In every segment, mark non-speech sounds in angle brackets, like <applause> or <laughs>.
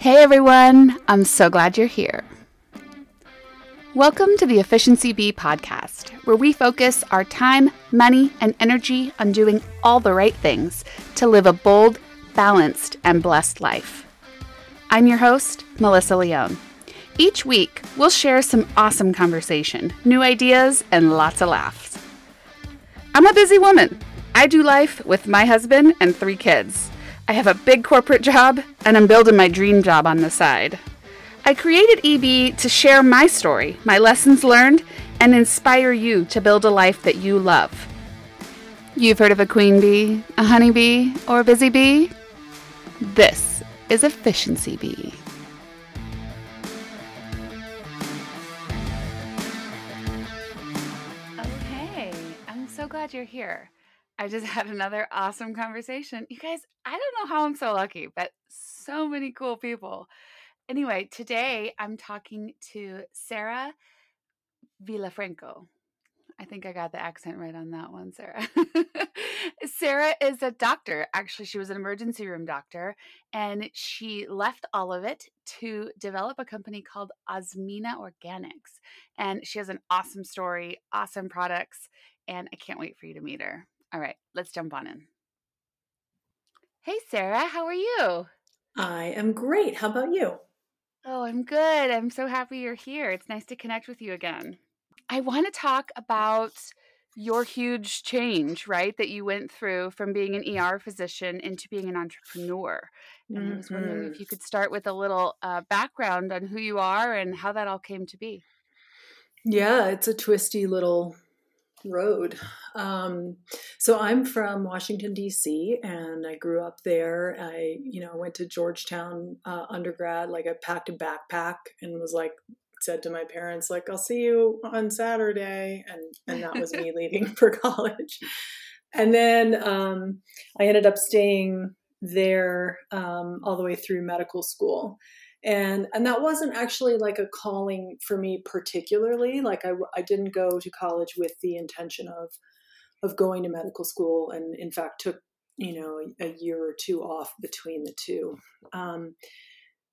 Hey everyone, I'm so glad you're here. Welcome to the Efficiency Bee podcast, where we focus our time, money, and energy on doing all the right things to live a bold, balanced, and blessed life. I'm your host, Melissa Leone. Each week, we'll share some awesome conversation, new ideas, and lots of laughs. I'm a busy woman. I do life with my husband and three kids. I have a big corporate job, and I'm building my dream job on the side. I created EB to share my story, my lessons learned, and inspire you to build a life that you love. You've heard of a queen bee, a honey bee, or a busy bee? This is Efficiency Bee. Okay, I'm so glad you're here. I just <laughs> had another awesome conversation. You guys, I don't know how I'm so lucky, but so many cool people. Anyway, today I'm talking to Sarah Villafranco. I think I got the accent right on that one, Sarah. <laughs> Sarah is a doctor. Actually, she was an emergency room doctor, and she left all of it to develop a company called Osmia Organics. And she has an awesome story, awesome products, and I can't wait for you to meet her. All right, let's jump on in. Hey, Sarah, how are you? I am great. How about you? Oh, I'm good. I'm so happy you're here. It's nice to connect with you again. I want to talk about your huge change, right? That you went through from being an ER physician into being an entrepreneur. And mm-hmm. I was wondering if mm-hmm. you could start with a little uh, background on who you are and how that all came to be. Yeah, it's a twisty little road. Um, so I'm from Washington D.C. and I grew up there. I, you know, went to Georgetown uh, undergrad. Like I packed a backpack and was like, said to my parents, like, "I'll see you on Saturday," and and that was me <laughs> leaving <laughs> for college. And then um, I ended up staying there um, all the way through medical school and and that wasn't actually like a calling for me particularly like I, I didn't go to college with the intention of of going to medical school and in fact took you know a, year or two off between the two. Um,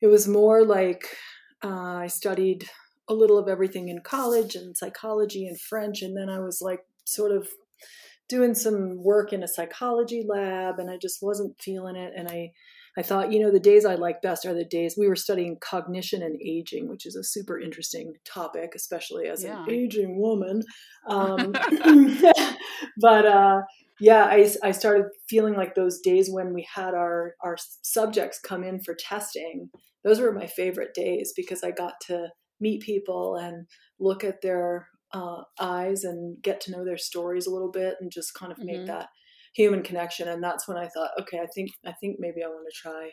it was more like uh, i studied a little of everything in college and psychology and french and then i was like sort of doing some work in a psychology lab and i just wasn't feeling it and i I thought, you know, the days I like best are the days we were studying cognition and aging, which is a super interesting topic, especially as yeah. an aging woman. Um, <laughs> <laughs> but uh, yeah, I, I started feeling like those days when we had our, our subjects come in for testing, those were my favorite days because I got to meet people and look at their uh, eyes and get to know their stories a little bit and just kind of mm-hmm. make that human connection and that's when i thought okay i think i think maybe i want to try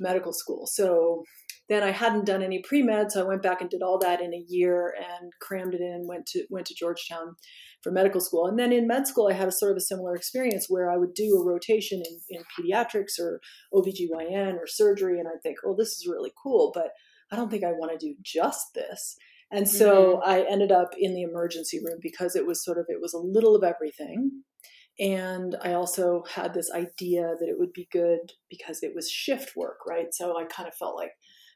medical school. So then i hadn't done any pre-med so i went back and did all that in a year and crammed it in went to went to georgetown for medical school. And then in med school i had a sort of a similar experience where i would do a rotation in, in pediatrics or obgyn or surgery and i'd think well this is really cool but i don't think i want to do just this. And so mm-hmm. i ended up in the emergency room because it was sort of it was a little of everything and I also had this idea that it would be good because it was shift work, right? So I kind of felt like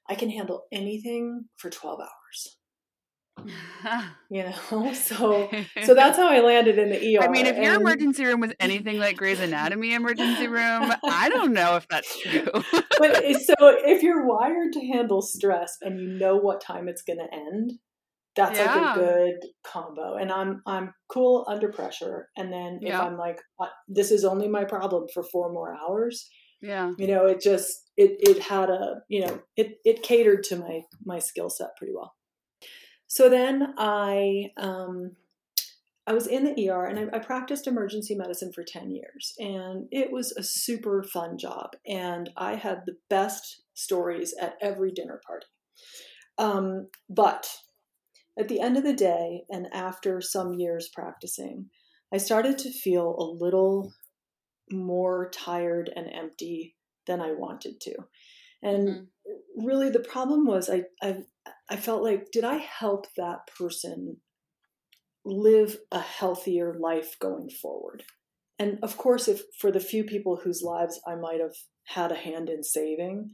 I can handle anything for 12 hours. <laughs> you know, <laughs> so so that's how I landed in the ER. I mean, if your and... emergency room was anything like Grey's Anatomy emergency room, I don't know if that's true. <laughs> but so if you're wired to handle stress and you know what time it's going to end, that's yeah. like a good combo and i'm i'm cool under pressure and then if yeah. i'm like uh, this is only my problem for four more hours yeah you know it just it it had a you know it it catered to my my skill set pretty well so then i um I was in the ER and I, I, practiced emergency medicine for 10 years. And it was a super fun job. And I had the best stories at every dinner party. Um, but at the end of the day, and after some years practicing, I started to feel a little more tired and empty than I wanted to. And mm-hmm. really, the problem was I, I, I felt like, did I help that person live a healthier life going forward? And of course, if for the few people whose lives I might have had a hand in saving,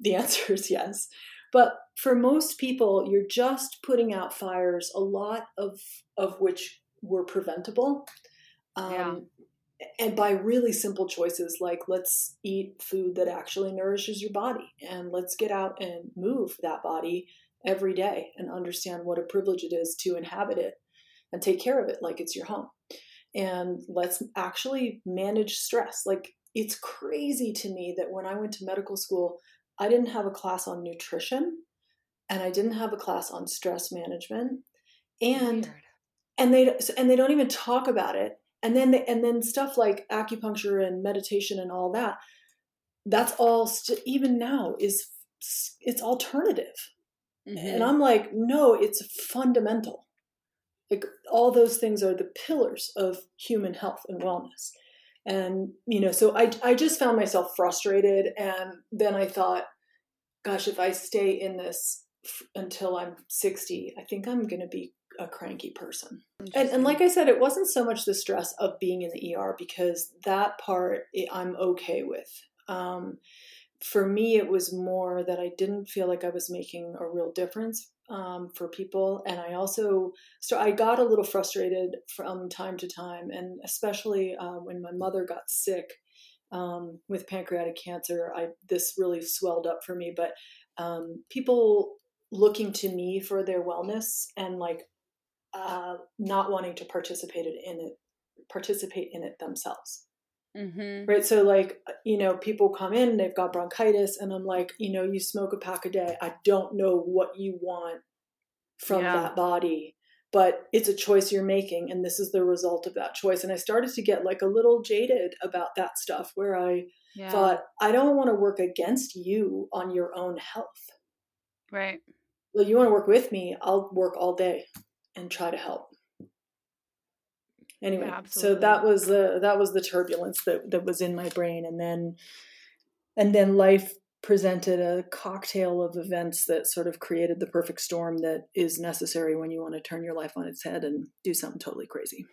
the <laughs> answer is yes. But for most people, you're just putting out fires, a lot of of which were preventable. Um, yeah. And by really simple choices like let's eat food that actually nourishes your body and let's get out and move that body every day and understand what a privilege it is to inhabit it and take care of it like it's your home. And let's actually manage stress. Like it's crazy to me that when I went to medical school, I didn't have a class on nutrition and I didn't have a class on stress management. And Weird. and they and they don't even talk about it. And then they, and then stuff like acupuncture and meditation and all that that's all st- even now is it's alternative. Mm-hmm. And I'm like, no, it's fundamental. Like all those things are the pillars of human health and wellness and you know so i i just found myself frustrated and then i thought gosh if i stay in this f- until i'm 60 i think i'm going to be a cranky person. And, and like i said it wasn't so much the stress of being in the er because that part i'm okay with. Um, for me it was more that i didn't feel like i was making a real difference um, for people. And I also, so I got a little frustrated from time to time, and especially uh, when my mother got sick um, with pancreatic cancer, I this really swelled up for me. But um, people looking to me for their wellness and like uh, not wanting to participate in it, participate in it themselves. Mm-hmm. Right. So, like, you know, people come in, they've got bronchitis, and I'm like, you know, you smoke a pack a day. I don't know what you want from yeah. that body, but it's a choice you're making. And this is the result of that choice. And I started to get like a little jaded about that stuff where I yeah. thought, I don't want to work against you on your own health. Right. Well, you want to work with me, I'll work all day and try to help anyway yeah, so that was the that was the turbulence that that was in my brain and then and then life presented a cocktail of events that sort of created the perfect storm that is necessary when you want to turn your life on its head and do something totally crazy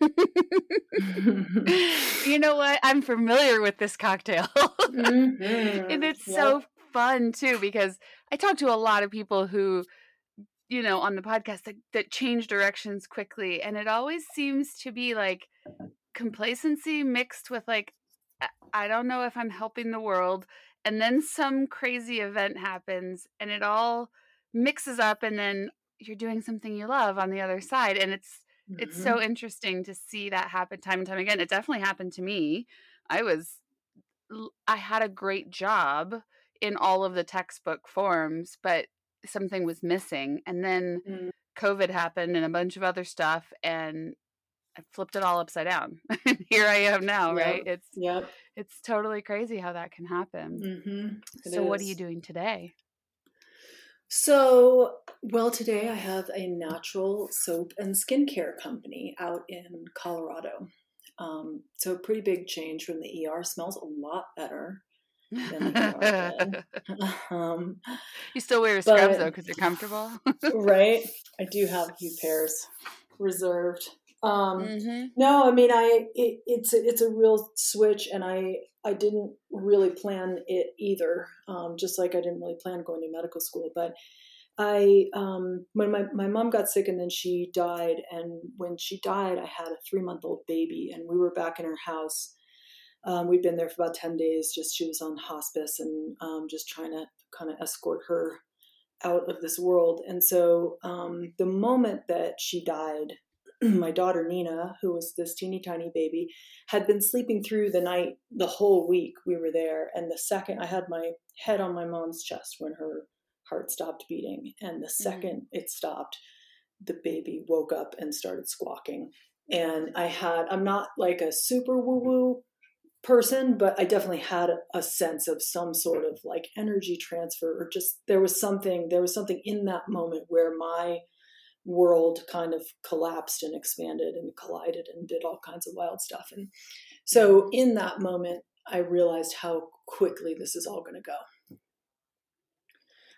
<laughs> you know what i'm familiar with this cocktail mm-hmm. <laughs> and it's yep. so fun too because i talk to a lot of people who you know on the podcast that, that change directions quickly and it always seems to be like complacency mixed with like i don't know if i'm helping the world and then some crazy event happens and it all mixes up and then you're doing something you love on the other side and it's mm-hmm. it's so mm-hmm. interesting to see that happen time and time again it definitely happened to me i was i had a great job in all of the textbook forms but something was missing. And then mm. COVID happened and a bunch of other stuff and I flipped it all upside down. <laughs> Here I am now, yep. right? It's yep. it's totally crazy how that can happen. Mm-hmm. So, is. what are you doing today? So, well, today I have a natural soap and skincare company out in Colorado. Um, so, pretty big change from the ER. Smells a lot better <laughs> um, you still wear your scrubs but, though because you're comfortable, right? <laughs> I do have a few pairs reserved. Um, mm-hmm. No, I mean, I it, it's a, it's a real switch, and I I didn't really plan it either. Um, just like I didn't really plan going to medical school, but I um, when my my mom got sick and then she died, and when she died, I had a three month old baby, and we were back in her house um, we'd been there for about 10 days, just she was on hospice and um, just trying to kind of escort her out of this world. And so um, the moment that she died, <clears throat> my daughter Nina, who was this teeny tiny baby, had been sleeping through the night the whole week we were there. And the second I had my head on my mom's chest when her heart stopped beating, and the 2nd mm-hmm. it stopped, the baby woke up and started squawking. And I had, I'm not like a super woo woo person, but I definitely had a sense of some sort of like energy transfer or just there was something there was something in that moment where my world kind of collapsed and expanded and collided and did all kinds of wild stuff. And so in that moment I realized how quickly this is all going to go.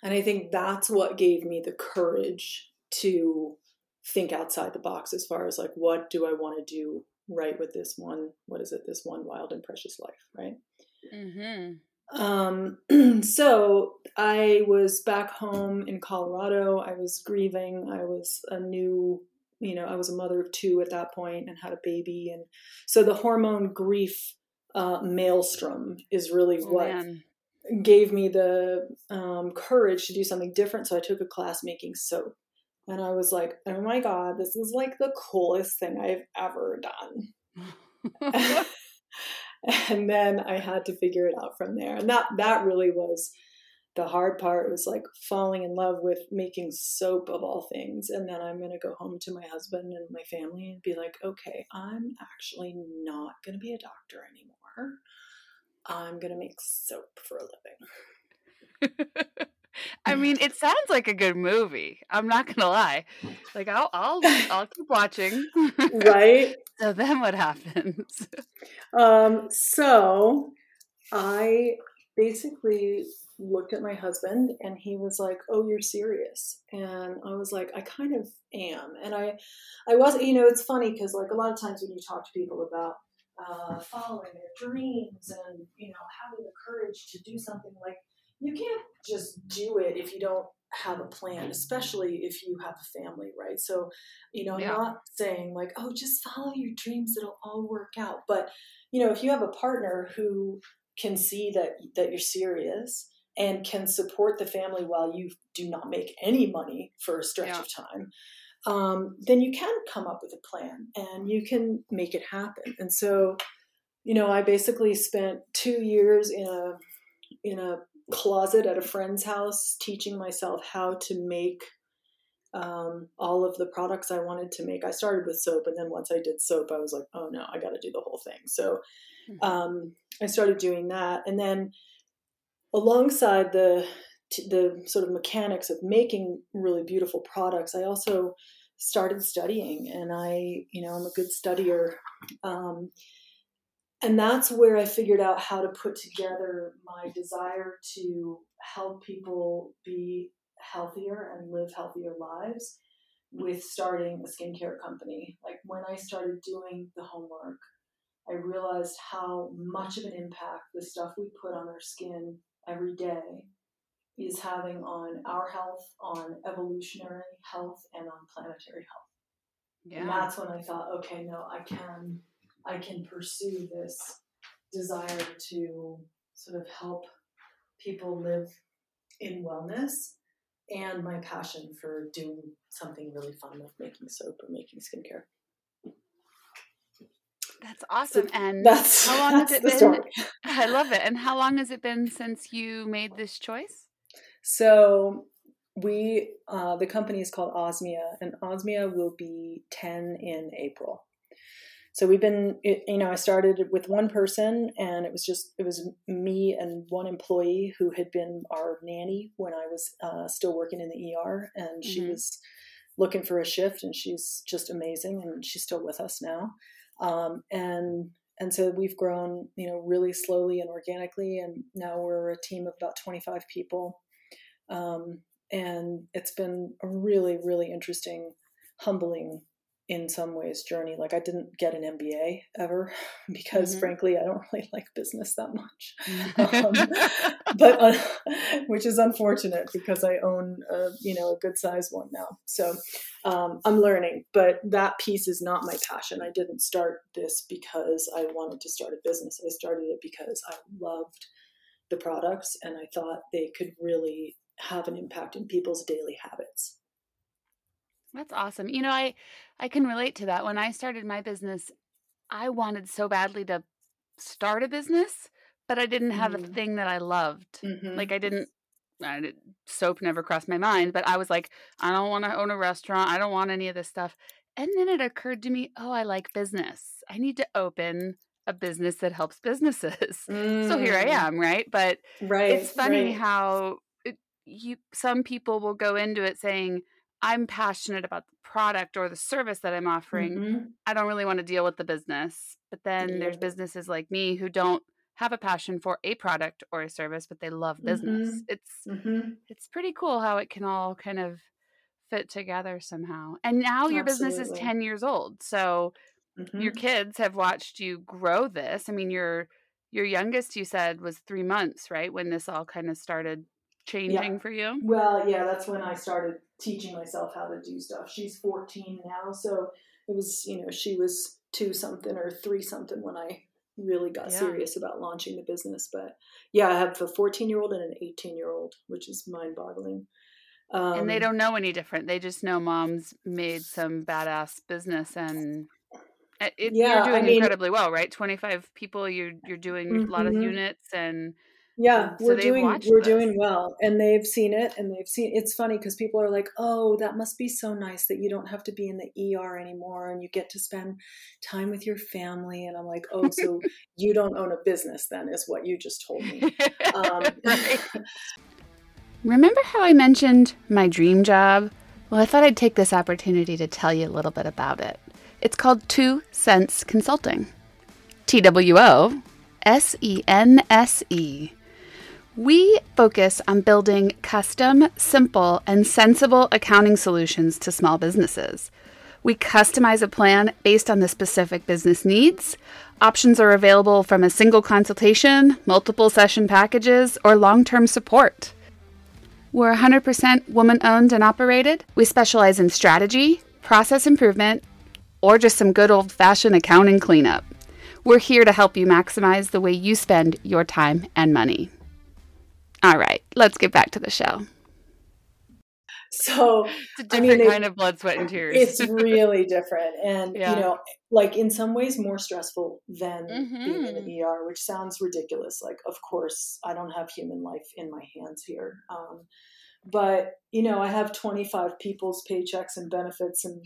And I think that's what gave me the courage to think outside the box as far as like what do I want to do right with this one what is it this one wild and precious life right mm-hmm. Um, <clears throat> so I was back home in Colorado. I was grieving. I was a new, you know, I was a mother of two at that point and had a baby. And so the hormone grief uh, maelstrom is really oh, what man. gave me the um, courage to do something different. So I took a class making soap. And I was like, oh my God, this is like the coolest thing I've ever done. <laughs> and then I had to figure it out from there. And that that really was the hard part was like falling in love with making soap of all things. And then I'm gonna go home to my husband and my family and be like, okay, I'm actually not gonna be a doctor anymore. I'm gonna make soap for a living. <laughs> I mean, it sounds like a good movie. I'm not gonna lie. Like I'll I'll I'll keep watching. right. <laughs> so then what happens? Um, so I basically looked at my husband and he was like, "Oh, you're serious." And I was like, "I kind of am." And I I was you know, it's funny because like a lot of times when you talk to people about uh, following their dreams and you know having the courage to do something like you can't just do it if you don't have a plan, especially if you have a family, right? So, you know, yeah. Not saying like, oh, just follow your dreams, it'll all work out. But, you know, if you have a partner who can see that that you're serious and can support the family while you do not make any money for a stretch yeah. of time, um, then you can come up with a plan and you can make it happen. And so, you know, I basically spent two years in a in a closet at a friend's house teaching myself how to make um, all of the products I wanted to make. I started with soap, and then once I did soap, I was like, oh no, I got to do the whole thing. So mm-hmm. um, I started doing that, and then alongside the the sort of mechanics of making really beautiful products, I also started studying, and I, you know, I'm a good studier. Um, and that's where I figured out how to put together my desire to help people be healthier and live healthier lives with starting a skincare company. Like when I started doing the homework, I realized how much of an impact the stuff we put on our skin every day is having on our health, on evolutionary health, and on planetary health. Yeah. And that's when I thought, okay, no, I can I can pursue this desire to sort of help people live in wellness and my passion for doing something really fun like making soap or making skincare. That's awesome. So and that's, how long has <laughs> it been? Story. <laughs> I love it. And how long has it been since you made this choice? So we uh, the company is called Osmia, and Osmia will be 10 in April so we've been you know i started with one person and it was just it was me and one employee who had been our nanny when i was uh, still working in the er and mm-hmm. she was looking for a shift and she's just amazing and she's still with us now um, and and so we've grown you know really slowly and organically and now we're a team of about 25 people um, and it's been a really really interesting humbling in some ways journey. Like i didn't get an mba ever <laughs> because mm-hmm. frankly i don't <laughs> really like business that much. <laughs> Um, but uh, which is unfortunate because i own a, you know a good sized one now. So um, i'm learning but that piece is not my passion. I didn't start this because i wanted to start a business. I started it because i loved the products and i thought they could really have an impact in people's daily habits. That's awesome. You know, I I can relate to that. When I started my business, I wanted so badly to start a business, but I didn't have mm-hmm. a thing that I loved. Mm-hmm. Like I didn't I did, soap never crossed my mind, but I was like, I don't want to own a restaurant. I don't want any of this stuff. And then it occurred to me, oh, I like business. I need to open a business that helps businesses. Mm. So here I mm. am, right? But right, it's funny right. how it, you some people will go into it saying, I'm passionate about the product or the service that I'm offering, mm-hmm. I don't really want to deal with the business. But then yeah. there's businesses like me who don't have a passion for a product or a service, but they love business. Mm-hmm. It's mm-hmm. it's pretty cool how it can all kind of fit together somehow. And now your Absolutely. business is 10 years old. So your mm-hmm. kids have watched you grow this. I mean, you're your youngest, you said, was three months, right? When this all kind of started changing Yeah. for you. Well, yeah, that's when I started teaching myself how to do stuff. She's 14 now, so it was, you know, she was two something or three something when I really got Yeah. serious about launching the business. But yeah, I have a 14 year old and an 18 year old, which is mind boggling. Um, and they don't know any different. They just know <laughs> mom's made some badass business and it, Yeah, you're I doing mean- incredibly well, right? 25 people, you're you're doing a lot of Mhm. units and Yeah, so we're doing we're this. doing well, and they've seen it, and they've seen. It's funny because people are like, "Oh, that must be so nice that you don't have to be in the ER anymore, and you get to spend time with your family." And I'm like, "Oh, so <laughs> you don't own a business then?" Is what you just told me. Um, <laughs> Remember how I mentioned my dream job? Well, I thought I'd take this opportunity to tell you a little bit about it. It's called Two Sense Consulting. T W O S E N S E. We focus on building custom, simple, and sensible accounting solutions to small businesses. We customize a plan based on the specific business needs. Options are available from a single consultation, multiple session packages, or long term support. We're 100% woman owned and operated. We specialize in strategy, process improvement, or just some good old fashioned accounting cleanup. We're here to help you maximize the way you spend your time and money. All right, let's get back to the show. so It's a I different mean, it- kind of blood, sweat, and tears. it's <laughs> really different, and Yeah. you know, like in some ways more stressful than being in Mhm. the ER, which sounds ridiculous. Like, of course, I don't have human life in my hands here. Um, but you know, I have 25 people's paychecks and benefits and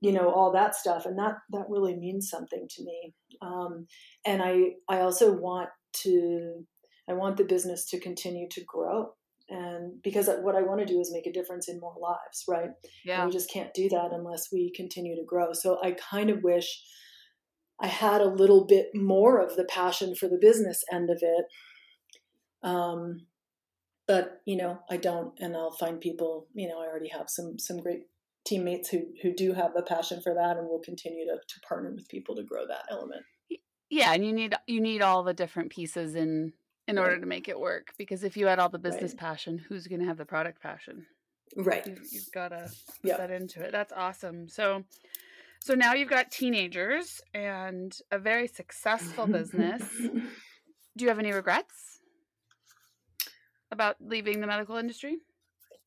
you know all that stuff, and that that really means something to me. Um, and I I also want to I want the business to continue to grow. And because what I want to do is make a difference in more lives, right? And yeah. we just can't do that unless we continue to grow. So I kind of wish I had a little bit more of the passion for the business end of it. Um, but you know, I don't, and I'll find people. You know, I already have some some great teammates who who do have the passion for that, and we'll continue to to partner with people to grow that element. Yeah, and you need you need all the different pieces in in order to make it work. Because if you had all the business Right. passion, who's going to have the product passion? Right. You've, you've got to put Yeah. that into it. That's awesome. So, so now you've got teenagers and a very successful business. <laughs> Do you have any regrets about leaving the medical industry?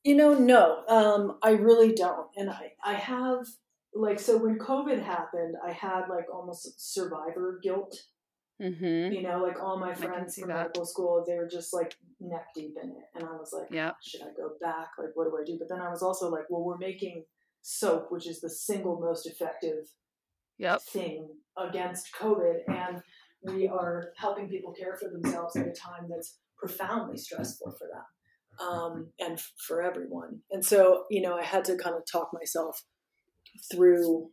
You know, no, um, I really don't. And I, I have like so when COVID happened, I had like almost survivor guilt. Mm-hmm. You know, like all my friends from that. medical school, they were just like neck deep in it, and I was like, Yeah. should I go back? Like, what do I do? But then I was also like, well, we're making soap, which is the single most effective Yep. thing against COVID, and we are helping people care for themselves at a time that's profoundly stressful for them um, and f- for everyone. And so, you know, I had to kind of talk myself through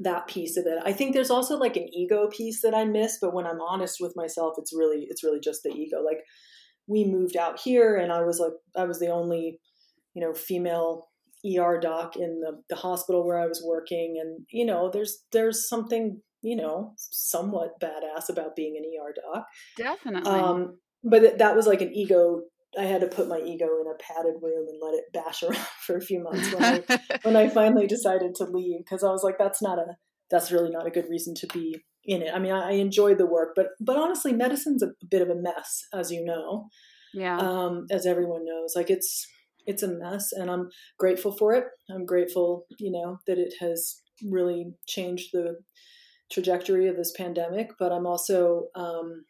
that piece of it. I think there's also like an ego piece that I miss, but when I'm honest with myself, it's really it's really just the ego. Like we moved out here and I was like I was the only, you know, female ER doc in the, the hospital where I was working and you know, there's there's something, you know, somewhat badass about being an ER doc. Definitely. Um, but that was like an ego. I had to put my ego in a padded room and let it bash <laughs> around for a few months when I <laughs> when I finally decided to leave because I was like, that's not a that's really not a good reason to be in it. I mean, I, I enjoyed the work, but but honestly, medicine's a bit of a mess, as you know, yeah. um, as everyone knows. Like it's it's a mess, and I'm grateful for it. I'm grateful, you know, that it has really changed the trajectory of this pandemic. But I'm also um,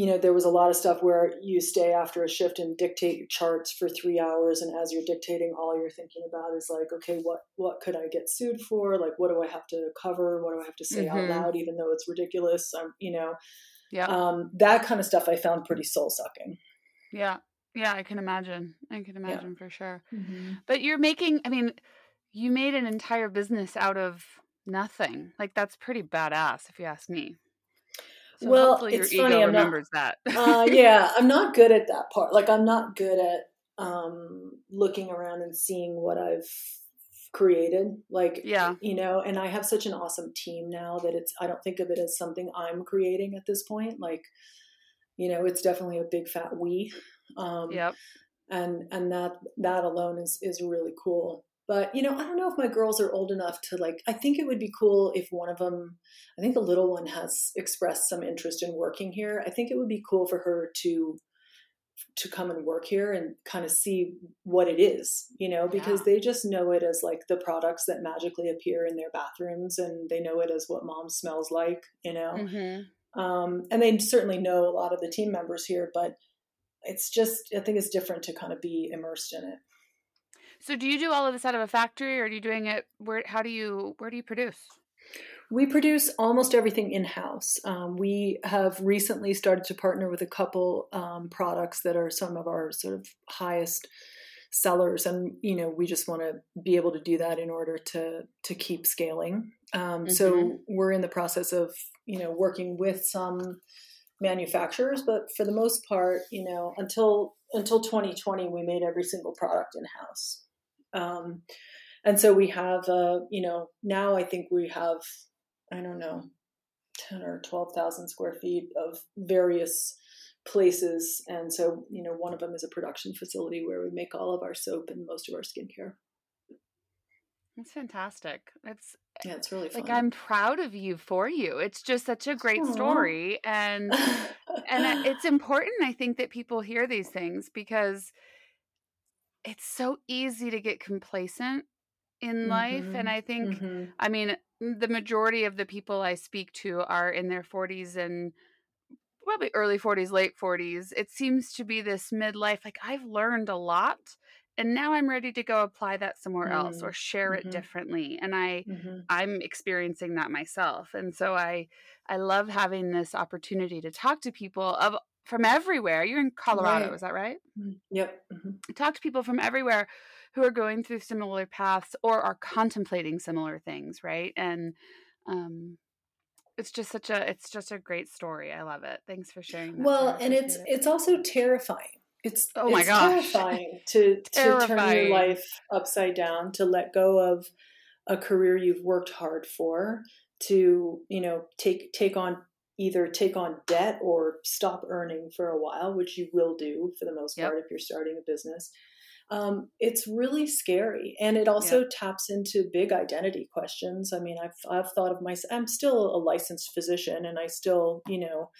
you know, there was a lot of stuff where you stay after a shift and dictate your charts for three hours, and as you're dictating, all you're thinking about is like, okay, what what could I get sued for? Like, what do I have to cover? What do I have to say Mhm. out loud, even though it's ridiculous? Um, you know, yeah. um, that kind of stuff I found pretty soul sucking. yeah. Yeah. I can imagine. I can imagine for sure. Mm-hmm. But you're making, I mean, you made an entire business out of nothing. Like, that's pretty badass, if you ask me. So Well, hopefully your it's ego funny, I'm not- that. <laughs> uh, yeah, <laughs> I'm not good at that part. Like, I'm not good at um, looking around and seeing what I've created. Like yeah. you know and i have such an awesome team now that it's i don't think of it as something i'm creating at this point. Like you know it's definitely a big fat we. Um yep. and and that that alone is is really cool but you know i don't know if my girls are old enough to like i think it would be cool if one of them i think the little one has expressed some interest in working here i think it would be cool for her to to come and work here and kind of see what it is, you know, because yeah. they just know it as like the products that magically appear in their bathrooms and they know it as what mom smells like, you know. Mm-hmm. Um, and they certainly know a lot of the team members here, but it's just, I think it's different to kind of be immersed in it. So do you do all of this out of a factory or are you doing it where, how do you, where do you produce? We produce almost everything in house. Um, we have recently started to partner with a couple um, products that are some of our sort of highest sellers, and you know we just want to be able to do that in order to to keep scaling. Um, mm-hmm. So we're in the process of you know working with some manufacturers, but for the most part, you know until until 2020, we made every single product in house. Um, and so we have, uh, you know, now I think we have I don't know, 10 or 12,000 square feet of various places. And so, you know, one of them is a production facility where we make all of our soap and most of our skincare. That's fantastic. That's yeah, it's really fun. like I'm proud of you for you. It's just such a great Aww. story, and <laughs> and it's important. I think that people hear these things because it's so easy to get complacent in mm-hmm. life, and I think, mm-hmm. I mean, the majority of the people I speak to are in their 40s and probably early 40s, late 40s. It seems to be this midlife like I've learned a lot and now I'm ready to go apply that somewhere mm. else or share mm-hmm. it differently. And I mm-hmm. I'm experiencing that myself. And so I I love having this opportunity to talk to people of from everywhere. You're in Colorado, right. is that right? Mm, yep. Mm-hmm. Talk to people from everywhere who are going through similar paths or are contemplating similar things, right? And um, it's just such a it's just a great story. I love it. Thanks for sharing. well, and it's it. it's also terrifying. It's oh my it's gosh, terrifying to terrifying. <laughs> to turn your life upside down, to let go of a career you've worked hard for, to you know take take on either take on debt or stop earning for a while, which you will do for the most yep. part if you're starting a business um, it's really scary. And it also taps into big identity questions. I mean i've i've thought of myself i'm still a licensed physician and i still you know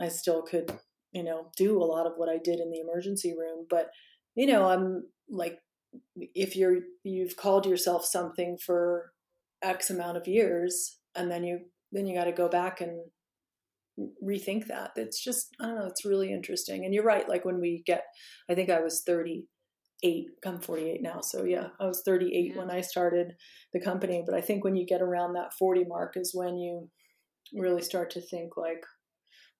i still could you know do a lot of what i did in the emergency room but you know i'm like if you're you've called yourself something for x amount of years and then you then you got to go back and rethink that it's just i don't know it's really interesting and you're right like when we get i think i was 30 eight, I'm 48 now. So yeah, I was 38 yeah. when I started the company. But I think when you get around that 40 mark is when you really start to think like,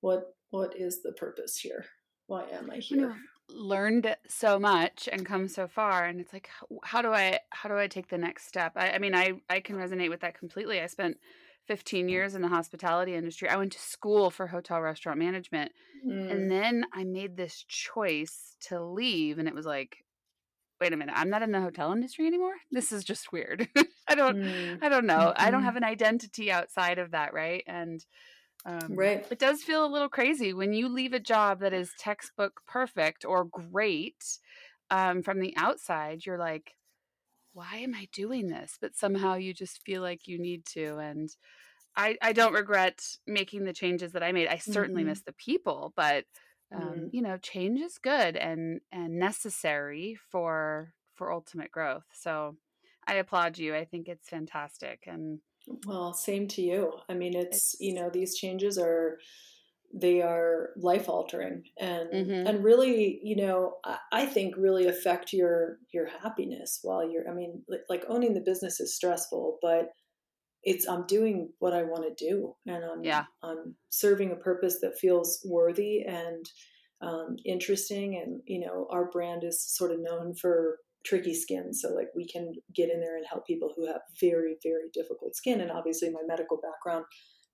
what what is the purpose here? Why am I here? learned so much and come so far and it's like how do i how do i take the next step i, I mean i i can resonate with that completely i spent 15 years in the hospitality industry i went to school for hotel restaurant management mm. and then i made this choice to leave and it was like wait a minute, I'm not in the hotel industry anymore. This is just weird. <laughs> I don't, mm. I don't know. Mm-hmm. I don't have an identity outside of that, right? And um, right, it does feel a little crazy when you leave a job that is textbook perfect or great um, from the outside. You're like, why am I doing this? But somehow you just feel like you need to, and I, I don't regret making the changes that I made. I certainly mm-hmm. miss the people, but um, mm. you know change is good and and necessary for for ultimate growth so i applaud you i think it's fantastic and well same to you i mean it's, it's you know these changes are they are life altering and mm-hmm. and really you know I, I think really affect your your happiness while you're i mean like owning the business is stressful but it's I'm doing what I want to do, and I'm yeah. I'm serving a purpose that feels worthy and um, interesting. And you know, our brand is sort of known for tricky skin, so like we can get in there and help people who have very very difficult skin. And obviously, my medical background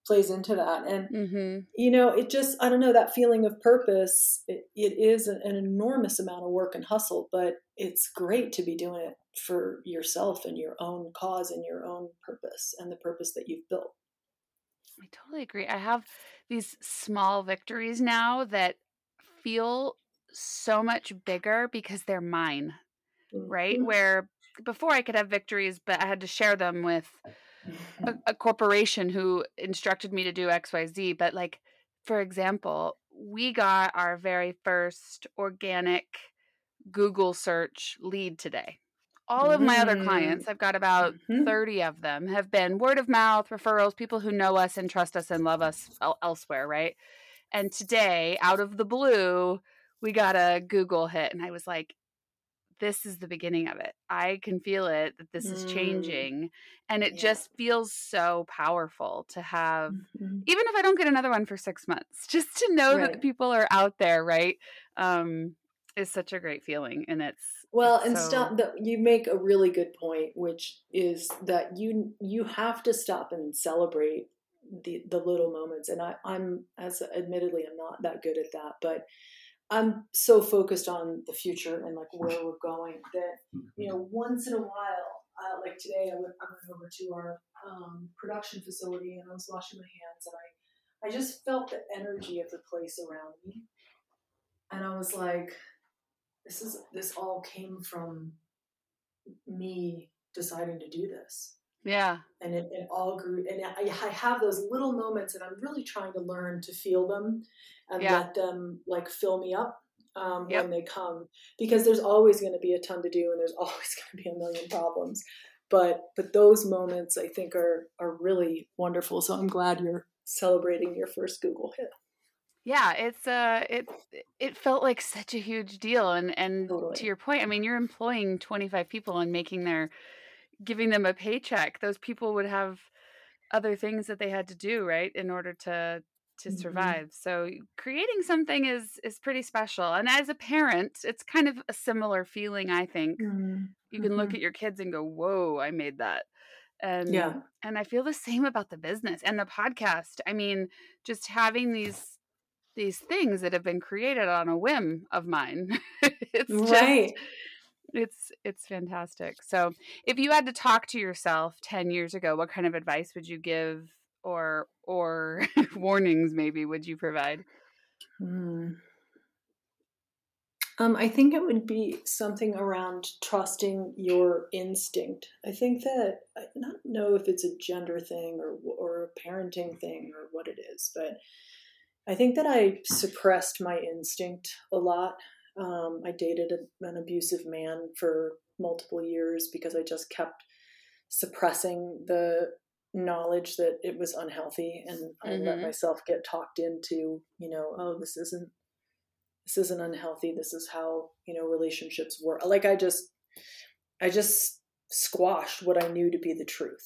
plays into that and Mm-hmm. you know it just i don't know that feeling of purpose it, it is an, an enormous amount of work and hustle but it's great to be doing it for yourself and your own cause and your own purpose and the purpose that you've built I totally agree. I have these small victories now that feel so much bigger because they're mine, right? Mhm. Where before I could have victories, but I had to share them with a, a corporation who instructed me to do XYZ. But, like, for example, we got our very first organic Google search lead today. All of my other clients, I've got about Mhm. 30 of them, have been word of mouth referrals, people who know us and trust us and love us el- elsewhere, right? And today, out of the blue, we got a Google hit. And I was like, this is the beginning of it. I can feel it that this is Mm. changing. And it Yeah. just feels so powerful to have Mhm. even if I don't get another one for six months, <laughs> just to know that people are out there, right? Um, is such a great feeling, and it's Well, it's and so- stop. That you make a really good point, which is that you you have to stop and celebrate the the little moments. And I, I'm as admittedly I'm not that good at that, but I'm so focused on the future and like where we're going that you know once in a while, uh, like today, I went I went over to our um, production facility and I was washing my hands and I I just felt the energy of the place around me, and I was like this is this all came from me deciding to do this. Yeah, and it, it all grew and I, I have those little moments and i'm really trying to learn to feel them and Yeah. let them like fill me up um, Yep. when they come because there's always going to be a ton to do and there's <laughs> always going to be a million problems but but those moments i think are are really wonderful so i'm glad you're celebrating your first google hit yeah. It's uh, it it felt like such a huge deal, and and Totally. to your point, I mean, you're employing 25 people and making their giving them a paycheck. Those people would have other things that they had to do, right, in order to to Mhm. survive. So creating something is is pretty special. And as a parent, it's kind of a similar feeling, I think. you can look Mhm. at your kids and go whoa i made that and Yeah. and i feel the same about the business and the podcast i mean just having these these things that have been created on a whim of mine <laughs> it's right just it's it's fantastic so if you had to talk to yourself 10 years ago what kind of advice would you give or or <laughs> warnings maybe would you provide Hmm. Um, I think it would be something around trusting your instinct. I think that I don't know if it's a gender thing or or a parenting thing or what it is, but I think that I suppressed my instinct a lot. Um, I dated a, an abusive man for multiple years because I just kept suppressing the knowledge that it was unhealthy, and I let Mhm. myself get talked into, you know, oh, this isn't this isn't unhealthy this is how you know relationships work like i just i just squashed what i knew to be the truth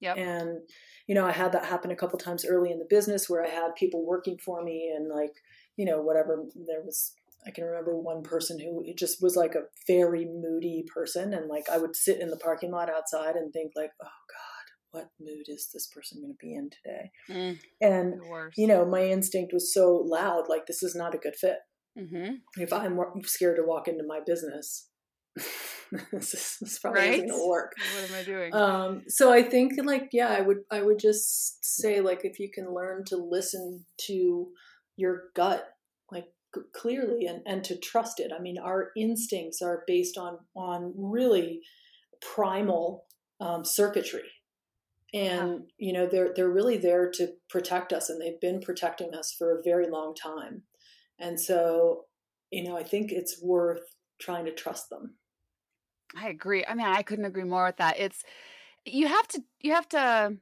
Yep. and you know i had that happen a couple times early in the business where i had people working for me and like you know whatever there was i can remember one person who it just was like a very moody person and like i would sit in the parking lot outside and think like oh god what mood is this person going to be in today Mm, and you know my instinct was so loud like this is not a good fit hmm if I'm scared to walk into my business, <laughs> this, is, this probably isn't Right? going to work. what am i doing Um, so I think like yeah, I would I would just say like if you can learn to listen to your gut like clearly and and to trust it. I mean, our instincts are based on on really primal um, circuitry. And you know they're they're really there to protect us, and they've been protecting us for a very long time. And so, you know, I think it's worth trying to trust them. I agree. I mean, I couldn't agree more with that. It's you have to you have to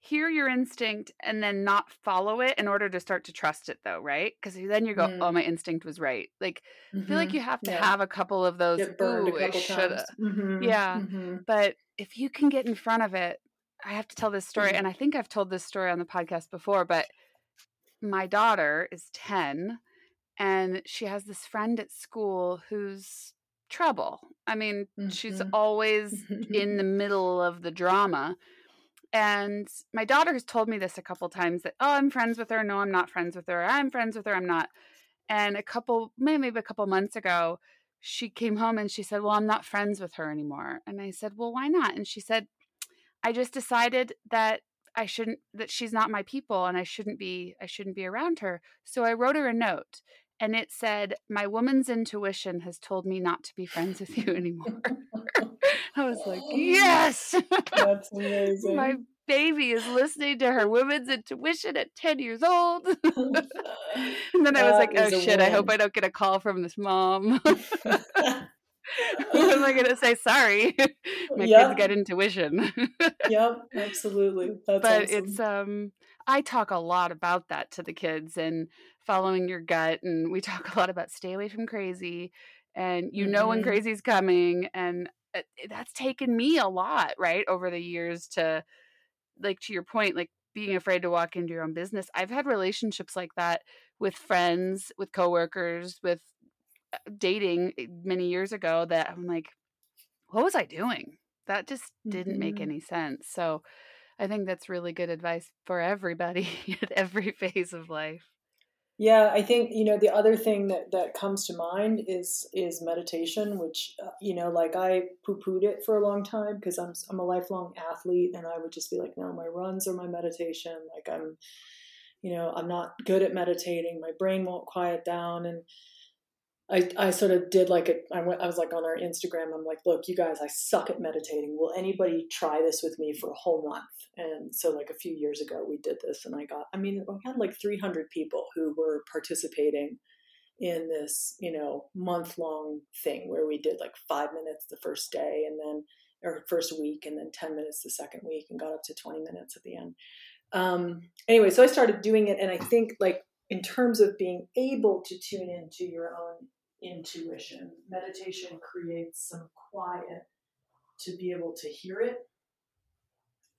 hear your instinct and then not follow it in order to start to trust it though, right? Because then you go, Mm. "Oh, my instinct was right." Like I feel like you have to Yeah. have a couple of those. Ooh, a couple I shoulda. Mhm, Yeah. mhm. But if you can get in front of it, I have to tell this story, Mhm. and I think I've told this story on the podcast before, but my daughter is 10 and she has this friend at school who's trouble. I mean, she's Mhm. always in the <laughs> middle of the drama. and my daughter has told me this a couple times that oh i'm friends with her no i'm not friends with her i'm friends with her i'm not and a couple maybe a couple months ago she came home and she said well i'm not friends with her anymore and i said well why not and she said i just decided that i shouldn't that she's not my people and i shouldn't be i shouldn't be around her so i wrote her a note and it said my woman's intuition has told me not to be friends with you <laughs> anymore <laughs> I was like, oh. yes. That's <laughs> amazing. My baby is listening to her woman's intuition at 10 years old. and then I was like, oh shit, win. I hope I don't get a call from this mom. Am I going to say? Sorry. <laughs> My yep. kids get intuition. <laughs> yep, absolutely. That's but awesome. it's, um, I talk a lot about that to the kids and following your gut. And we <laughs> talk a lot about stay away from crazy and you know mm-hmm. when crazy's coming. And uh, that's taken me a lot, right, over the years to like to your point, like being afraid to walk into your own business. I've had relationships like that with friends, with coworkers, with dating eh, many years ago that I'm like, what was I doing? That just didn't mm-hmm. make any sense. So I think that's really good advice for everybody <laughs> at every phase of life. Yeah, I think you know the other thing that that comes to mind is is meditation, which uh, you know, like I poo pooed it for a long time because I'm I'm a lifelong athlete, and I would just be like, no, my runs are my meditation. Like I'm, you know, I'm not good at meditating. My brain won't quiet down, and I, I sort of did like. I went. I was like on our Instagram. I'm like, look, you guys, I suck at meditating. Will anybody try this with me for a whole month? And so, like a few years ago, we did this, and I got. I mean, we had like 300 people who were participating in this, you know, month long thing where we did like five minutes the first day, and then or first week, and then 10 minutes the second week, and got up to 20 minutes at the end. Um, anyway, so I started doing it, and I think like in terms of being able to tune into your own intuition. Meditation creates some quiet to be able to hear it.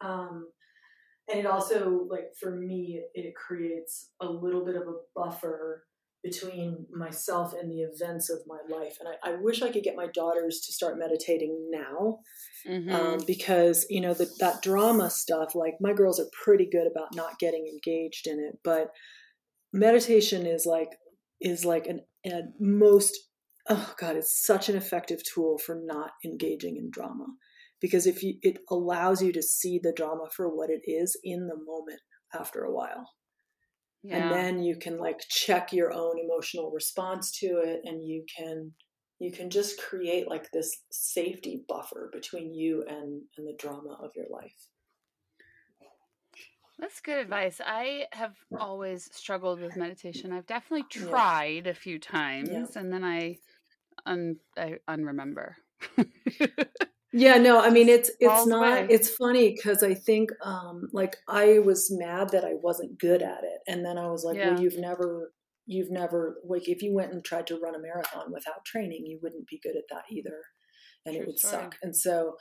Um, and it also, like for me, it, creates a little bit of a buffer between myself and the events of my life. And I, I wish I could get my daughters to start meditating now mm-hmm. um, because, you know, the, that drama stuff, like my girls are pretty good about not getting engaged in it. But meditation is like is like an, a most oh god it's such an effective tool for not engaging in drama. Because if you it allows you to see the drama for what it is in the moment after a while. Yeah. and then you can like check your own emotional response to it and you can you can just create like this safety buffer between you and and the drama of your life that's good advice. I have always struggled with meditation. I've definitely tried a few times yeah. and then I un I unremember. <laughs> yeah, no, I mean it's it's not away. it's funny cuz I think um like I was mad that I wasn't good at it and then I was like, yeah. well you've never you've never like if you went and tried to run a marathon without training, you wouldn't be good at that either and True it would story. suck. And so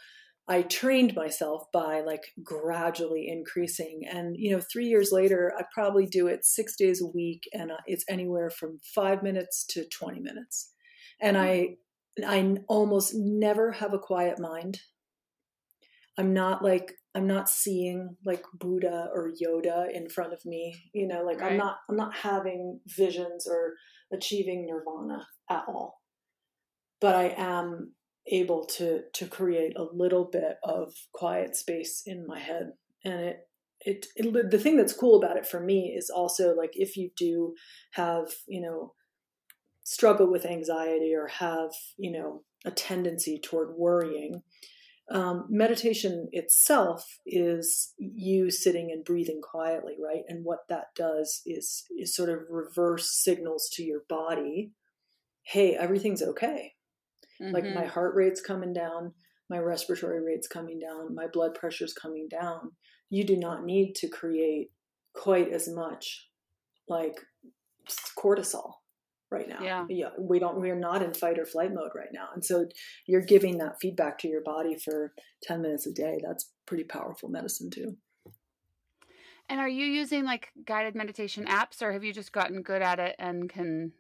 I trained myself by like gradually increasing. And, you know, three years later, I probably do it six days a week and uh, it's anywhere from five minutes to 20 minutes. And I, I almost never have a quiet mind. I'm not like, I'm not seeing like Buddha or Yoda in front of me, you know, like right. I'm not, I'm not having visions or achieving nirvana at all. But I am able to to create a little bit of quiet space in my head. And it, it it, the thing that's cool about it for me is also like if you do have you know struggle with anxiety or have you know a tendency toward worrying um, meditation itself is you sitting and breathing quietly right? And what that does is is sort of reverse signals to your body hey everything's okay Mm-hmm. Like my mm-hmm. heart rate's coming down, my respiratory rate's coming down, my blood pressure's coming down. You do not need to create quite as much like cortisol right now. Yeah. yeah. We don't we're not in fight or flight mode right now. And so you're giving that feedback to your body for 10 minutes a day. That's pretty powerful medicine too. And are you using like guided meditation apps or have you just gotten good at it and can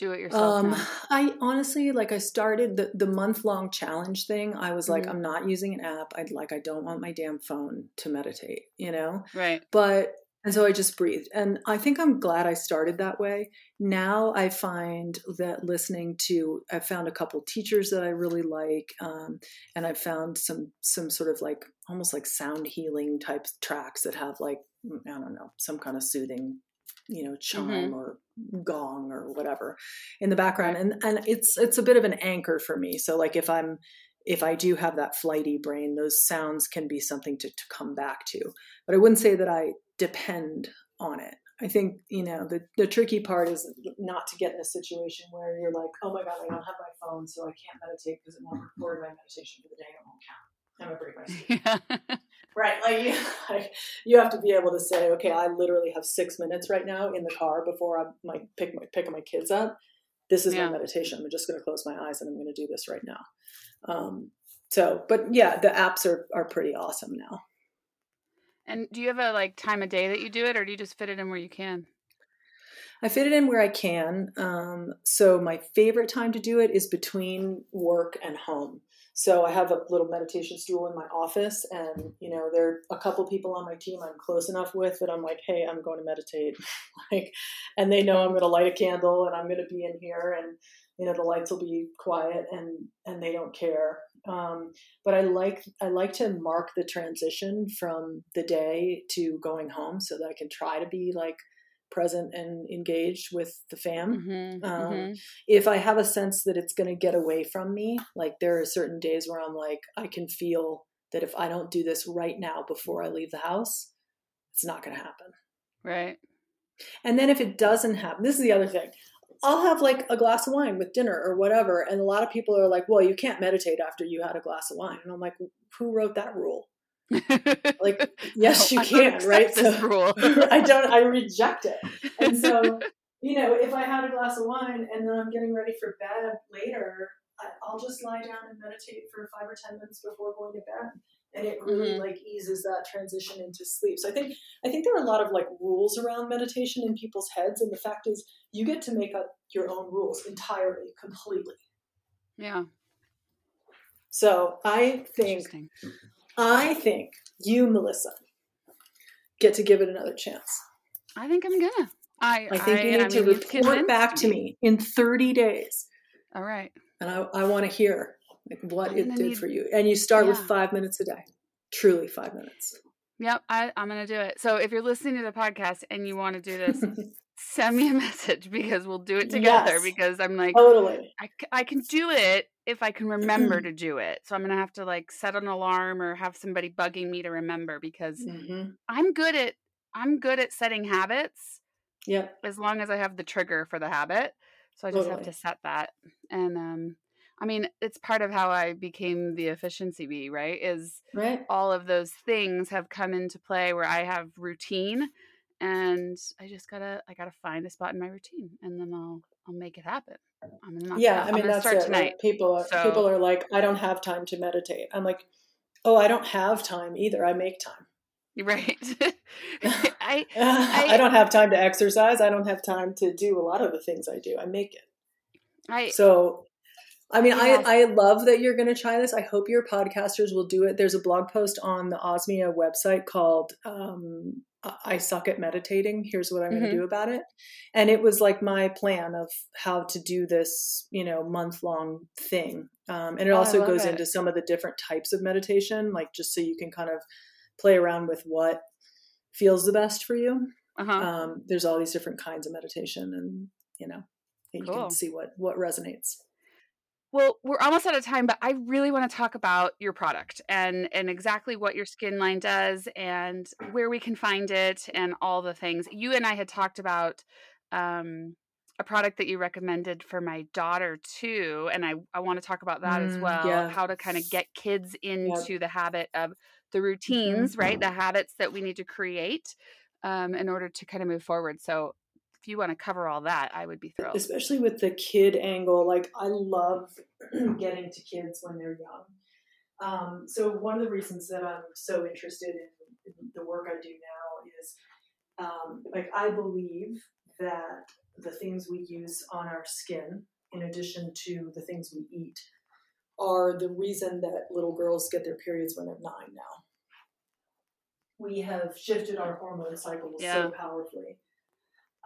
do it yourself? Um, I honestly like I started the the month long challenge thing. I was like, mm-hmm. I'm not using an app. I'd like I don't want my damn phone to meditate, you know? Right. But and so I just breathed. And I think I'm glad I started that way. Now I find that listening to, I've found a couple teachers that I really like. Um, and I've found some, some sort of like, almost like sound healing type tracks that have like, I don't know, some kind of soothing you know chime mm-hmm. or gong or whatever in the background and and it's it's a bit of an anchor for me so like if i'm if i do have that flighty brain those sounds can be something to, to come back to but i wouldn't say that i depend on it i think you know the, the tricky part is not to get in a situation where you're like oh my god i don't have my phone so i can't meditate because it won't record my meditation for the day it won't count I'm a break my <laughs> right. Like you, <laughs> like you have to be able to say, okay, I literally have six minutes right now in the car before I might pick my pick my kids up. This is yeah. my meditation. I'm just going to close my eyes and I'm going to do this right now. Um, so, but yeah, the apps are are pretty awesome now. And do you have a like time of day that you do it, or do you just fit it in where you can? I fit it in where I can. Um, so my favorite time to do it is between work and home. So I have a little meditation stool in my office, and you know, there are a couple people on my team I'm close enough with that I'm like, hey, I'm going to meditate, <laughs> like, and they know I'm going to light a candle and I'm going to be in here, and you know, the lights will be quiet, and and they don't care. Um, but I like I like to mark the transition from the day to going home, so that I can try to be like present and engaged with the fam. Mm-hmm, um, mm-hmm. If I have a sense that it's going to get away from me, like there are certain days where I'm like, I can feel that if I don't do this right now before I leave the house, it's not going to happen. Right. And then if it doesn't happen, this is the other thing. I'll have like a glass of wine with dinner or whatever. And a lot of people are like, well, you can't meditate after you had a glass of wine. And I'm like, who wrote that rule? Like <laughs> yes no, you can right? so <laughs> i don't i reject it. And so <laughs> you know if i had a glass of wine and then i'm getting ready for bed later i'll just lie down and meditate for five or ten minutes before going to bed and it really mm-hmm. like eases that transition into sleep. So i think i think there are a lot of like rules around meditation in people's heads and the fact is you get to make up your own rules entirely completely. Yeah. So i think I think you, Melissa, get to give it another chance. I think I'm gonna. I, I think I, you need I to mean, report back to me in 30 days. All right. And I, I want to hear like what it did need, for you. And you start yeah. with five minutes a day. Truly five minutes. Yep, I, I'm to do it. So if you're listening to the podcast and you want to do this, <laughs> send me a message because we'll do it together yes, because I'm like totally I, I can do it if I can remember <clears throat> to do it. So I'm gonna have to like set an alarm or have somebody bugging me to remember because mm-hmm. I'm good at I'm good at setting habits. Yeah. As long as I have the trigger for the habit. So I just totally. have to set that. And um I mean, it's part of how I became the efficiency bee, right? Is right. all of those things have come into play where I have routine and I just gotta I gotta find a spot in my routine, and then I'll I'll make it happen. I'm yeah, I mean that's it. Tonight. Right? People are, so, people are like, I don't have time to meditate. I'm like, oh, I don't have time either. I make time. Right. <laughs> <laughs> I, I I don't have time to exercise. I don't have time to do a lot of the things I do. I make it. I so I mean, yeah. I, I love that you're going to try this. I hope your podcasters will do it. There's a blog post on the Osmia website called um, I suck at meditating. Here's what I'm mm-hmm. going to do about it. And it was like my plan of how to do this, you know, month long thing. Um, and it oh, also goes it. into some of the different types of meditation, like just so you can kind of play around with what feels the best for you. Uh-huh. Um, there's all these different kinds of meditation, and you know, you cool. can see what what resonates. Well, we're almost out of time, but I really want to talk about your product and and exactly what your skin line does and where we can find it and all the things. You and I had talked about um, a product that you recommended for my daughter too, and I I want to talk about that mm, as well. Yeah. How to kind of get kids into yep. the habit of the mm-hmm. routines, mm-hmm. right? The habits that we need to create um, in order to kind of move forward. So if you want to cover all that, I would be thrilled. Especially with the kid angle. Like, I love <clears throat> getting to kids when they're young. Um, so, one of the reasons that I'm so interested in, in the work I do now is um, like, I believe that the things we use on our skin, in addition to the things we eat, are the reason that little girls get their periods when they're nine now. We have shifted our hormone cycles Yeah. so powerfully.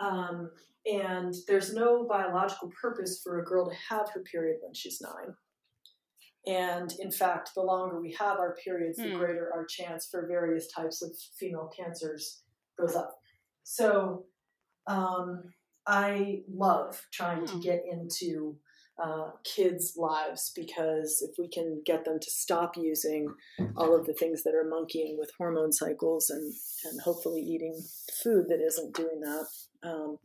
Um, and there's no biological purpose for a girl to have her period when she's nine. And in fact, the longer we have our periods, the Hmm. greater our chance for various types of female cancers goes up. So um, I love trying to Hmm. get into uh, kids' lives because if we can get them to stop using all of the things that are monkeying with hormone cycles and, and hopefully eating food that isn't doing that, um,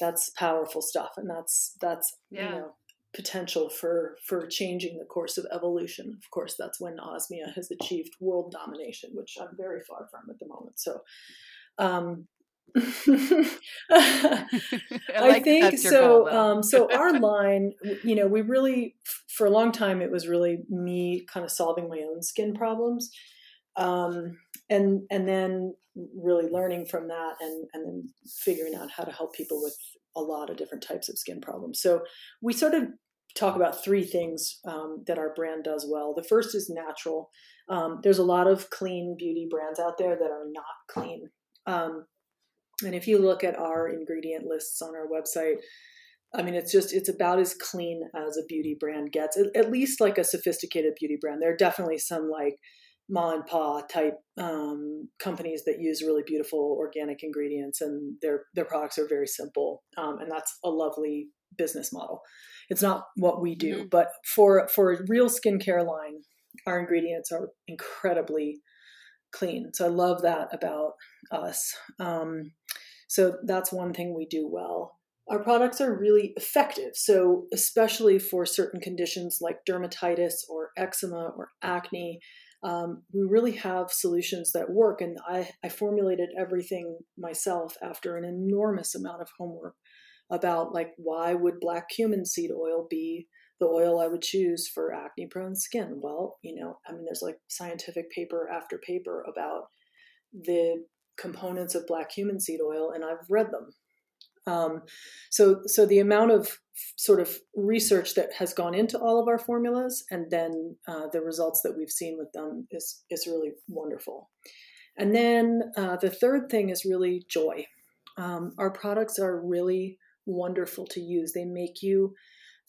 that's powerful stuff. And that's, that's, Yeah. you know, potential for for changing the course of evolution. Of course, that's when osmia has achieved world domination, which I'm very far from at the moment. So, um, <laughs> I, like think so. um, so our <laughs> line, you know, we really for a long time it was really me kind of solving my own skin problems, um, and and then really learning from that, and and then figuring out how to help people with a lot of different types of skin problems. So we sort of talk about three things um, that our brand does well. The first is natural. Um, there's a lot of clean beauty brands out there that are not clean. Um, and if you look at our ingredient lists on our website, I mean, it's just, it's about as clean as a beauty brand gets, at, at least like a sophisticated beauty brand. There are definitely some like ma and pa type um, companies that use really beautiful organic ingredients and their, their products are very simple. Um, and that's a lovely business model. It's not what we do, Mhm. but for, for a real skincare line, our ingredients are incredibly clean. So I love that about us. Um, so that's one thing we do well. Our products are really effective. So, especially for certain conditions like dermatitis or eczema or acne, um, we really have solutions that work. And I, I formulated everything myself after an enormous amount of homework about like why would black cumin seed oil be the oil I would choose for acne prone skin? Well, you know, I mean, there's like scientific paper after paper about the components of black cumin seed oil, and I've read them. Um, so, so the amount of sort of research that has gone into all of our formulas, and then uh, the results that we've seen with them is is really wonderful. And then uh, the third thing is really joy. Um, our products are really wonderful to use. They make you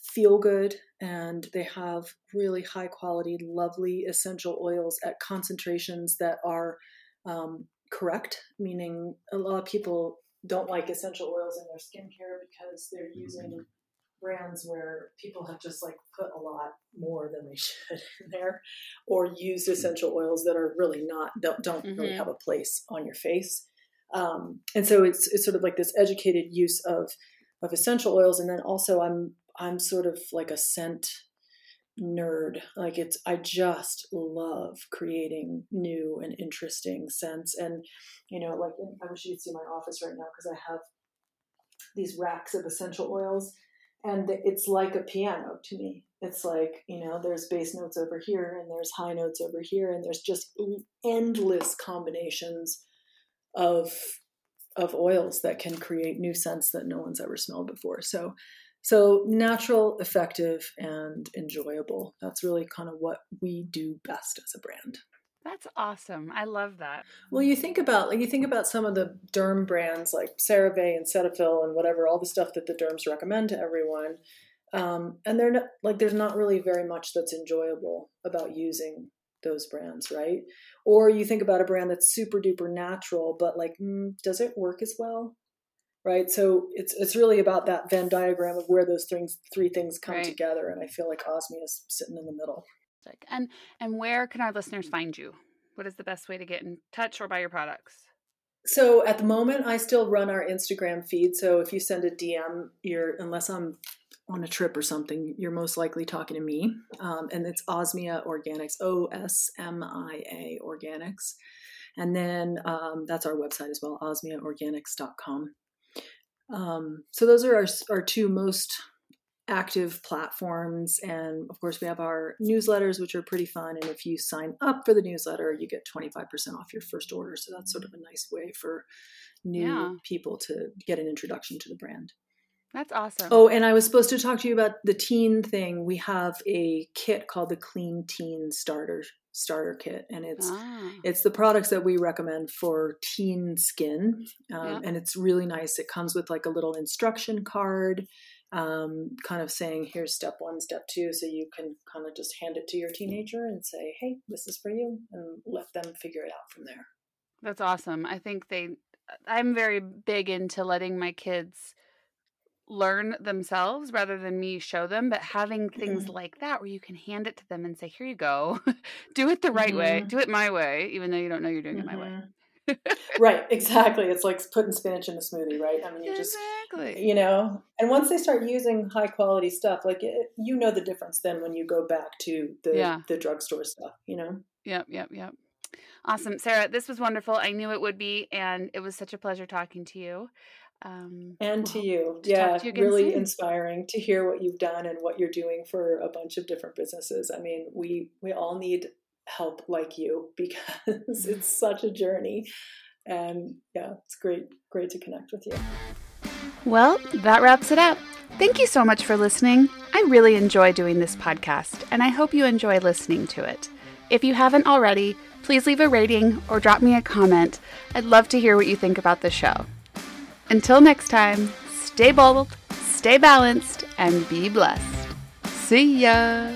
feel good and they have really high quality, lovely essential oils at concentrations that are um, correct, meaning a lot of people don't like essential oils in their skincare because they're using brands where people have just like put a lot more than they <laughs> should in there or used essential oils that are really not don't, don't really Mhm. have a place on your face. Um, and so it's it's sort of like this educated use of of essential oils. And then also i'm i'm sort of like a scent nerd. Like it's i just love creating new and interesting scents. And you know like i wish you'd see my office right now because i have these racks of essential oils and it's like a piano to me. It's like you know there's bass notes over here and there's high notes over here and there's just endless combinations of of oils that can create new scents that no one's ever smelled before. So so natural effective and enjoyable that's really kind of what we do best as a brand That's awesome. I love that. well, you think about like you think about some of the derm brands like CeraVe and Cetaphil and whatever, all the stuff that the derms recommend to everyone, um, and they're not like there's not really very much that's enjoyable about using those brands, right? Or you think about a brand that's super duper natural, but like, mm, does it work as well? Right. So it's it's really about that Venn diagram of where those things three things come Right. together, and I feel like Osmia is sitting in the middle. And and where can our listeners find you? What is the best way to get in touch or buy your products? So at the moment, I still run our Instagram feed. So if you send a DM, you're unless I'm on a trip or something, you're most likely talking to me. Um, and it's Osmia Organics, O S M I A Organics, and then um, that's our website as well, osmiaorganics.com. Um, so those are our our two most active platforms and of course we have our newsletters which are pretty fun and if you sign up for the newsletter you get 25% off your first order so that's sort of a nice way for new Yeah. people to get an introduction to the brand That's awesome. Oh, and I was supposed to talk to you about the teen thing. We have a kit called the Clean Teen Starter starter kit and it's ah. it's the products that we recommend for teen skin um, yeah. and it's really nice it comes with like a little instruction card um, kind of saying here's step one step two so you can kind of just hand it to your teenager and say hey this is for you and let them figure it out from there that's awesome i think they i'm very big into letting my kids learn themselves rather than me show them but having things mm-hmm. like that where you can hand it to them and say here you go <laughs> do it the right mm-hmm. way do it my way even though you don't know you're doing mm-hmm. it my way mm-hmm. <laughs> right exactly it's like putting spinach in a smoothie right i mean you exactly. just you know and once they start using high quality stuff like it, you know the difference then when you go back to the yeah. the drugstore stuff you know yep yep yep awesome sarah this was wonderful i knew it would be and it was such a pleasure talking to you um, and to you. To yeah, to you really soon. inspiring to hear what you've done and what you're doing for a bunch of different businesses. I mean, we we all need help like you <laughs> because it's such a journey. And yeah, it's great great to connect with you. Well, that wraps it up. Thank you so much for listening. I really enjoy doing this podcast, and I hope you enjoy listening to it. If you haven't already, please leave a rating or drop me a comment. I'd love to hear what you think about the show. Until next time, stay bold, stay balanced, and be blessed. See ya!